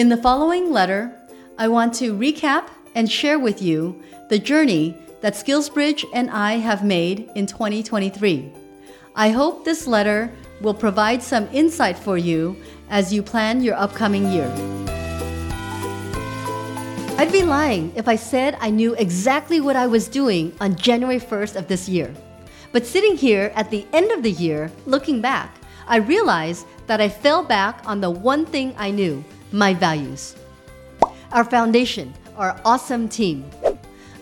In the following letter, I want to recap and share with you the journey that SkillsBridge and I have made in 2023. I hope this letter will provide some insight for you as you plan your upcoming year. I'd be lying if I said I knew exactly what I was doing on January 1st of this year. But sitting here at the end of the year, looking back, I realized that I fell back on the one thing I knew my values. Our foundation, our awesome team.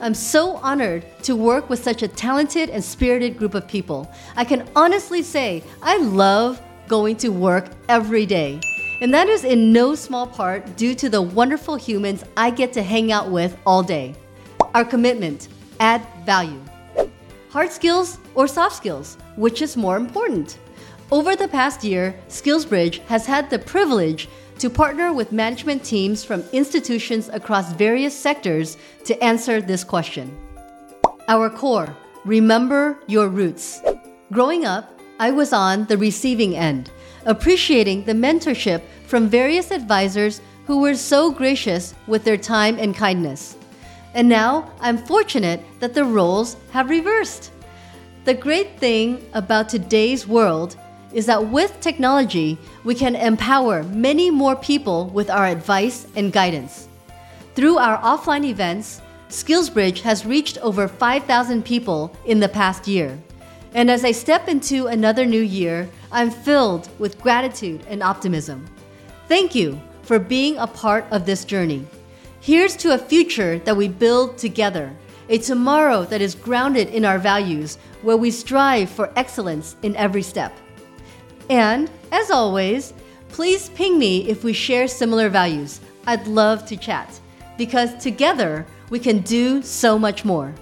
I'm so honored to work with such a talented and spirited group of people. I can honestly say I love going to work every day. And that is in no small part due to the wonderful humans I get to hang out with all day. Our commitment add value. Hard skills or soft skills, which is more important? Over the past year, SkillsBridge has had the privilege to partner with management teams from institutions across various sectors to answer this question. Our core remember your roots. Growing up, I was on the receiving end, appreciating the mentorship from various advisors who were so gracious with their time and kindness. And now I'm fortunate that the roles have reversed. The great thing about today's world is that with technology, we can empower many more people with our advice and guidance. Through our offline events, SkillsBridge has reached over 5,000 people in the past year. And as I step into another new year, I'm filled with gratitude and optimism. Thank you for being a part of this journey. Here's to a future that we build together, a tomorrow that is grounded in our values, where we strive for excellence in every step. And, as always, please ping me if we share similar values. I'd love to chat because together we can do so much more.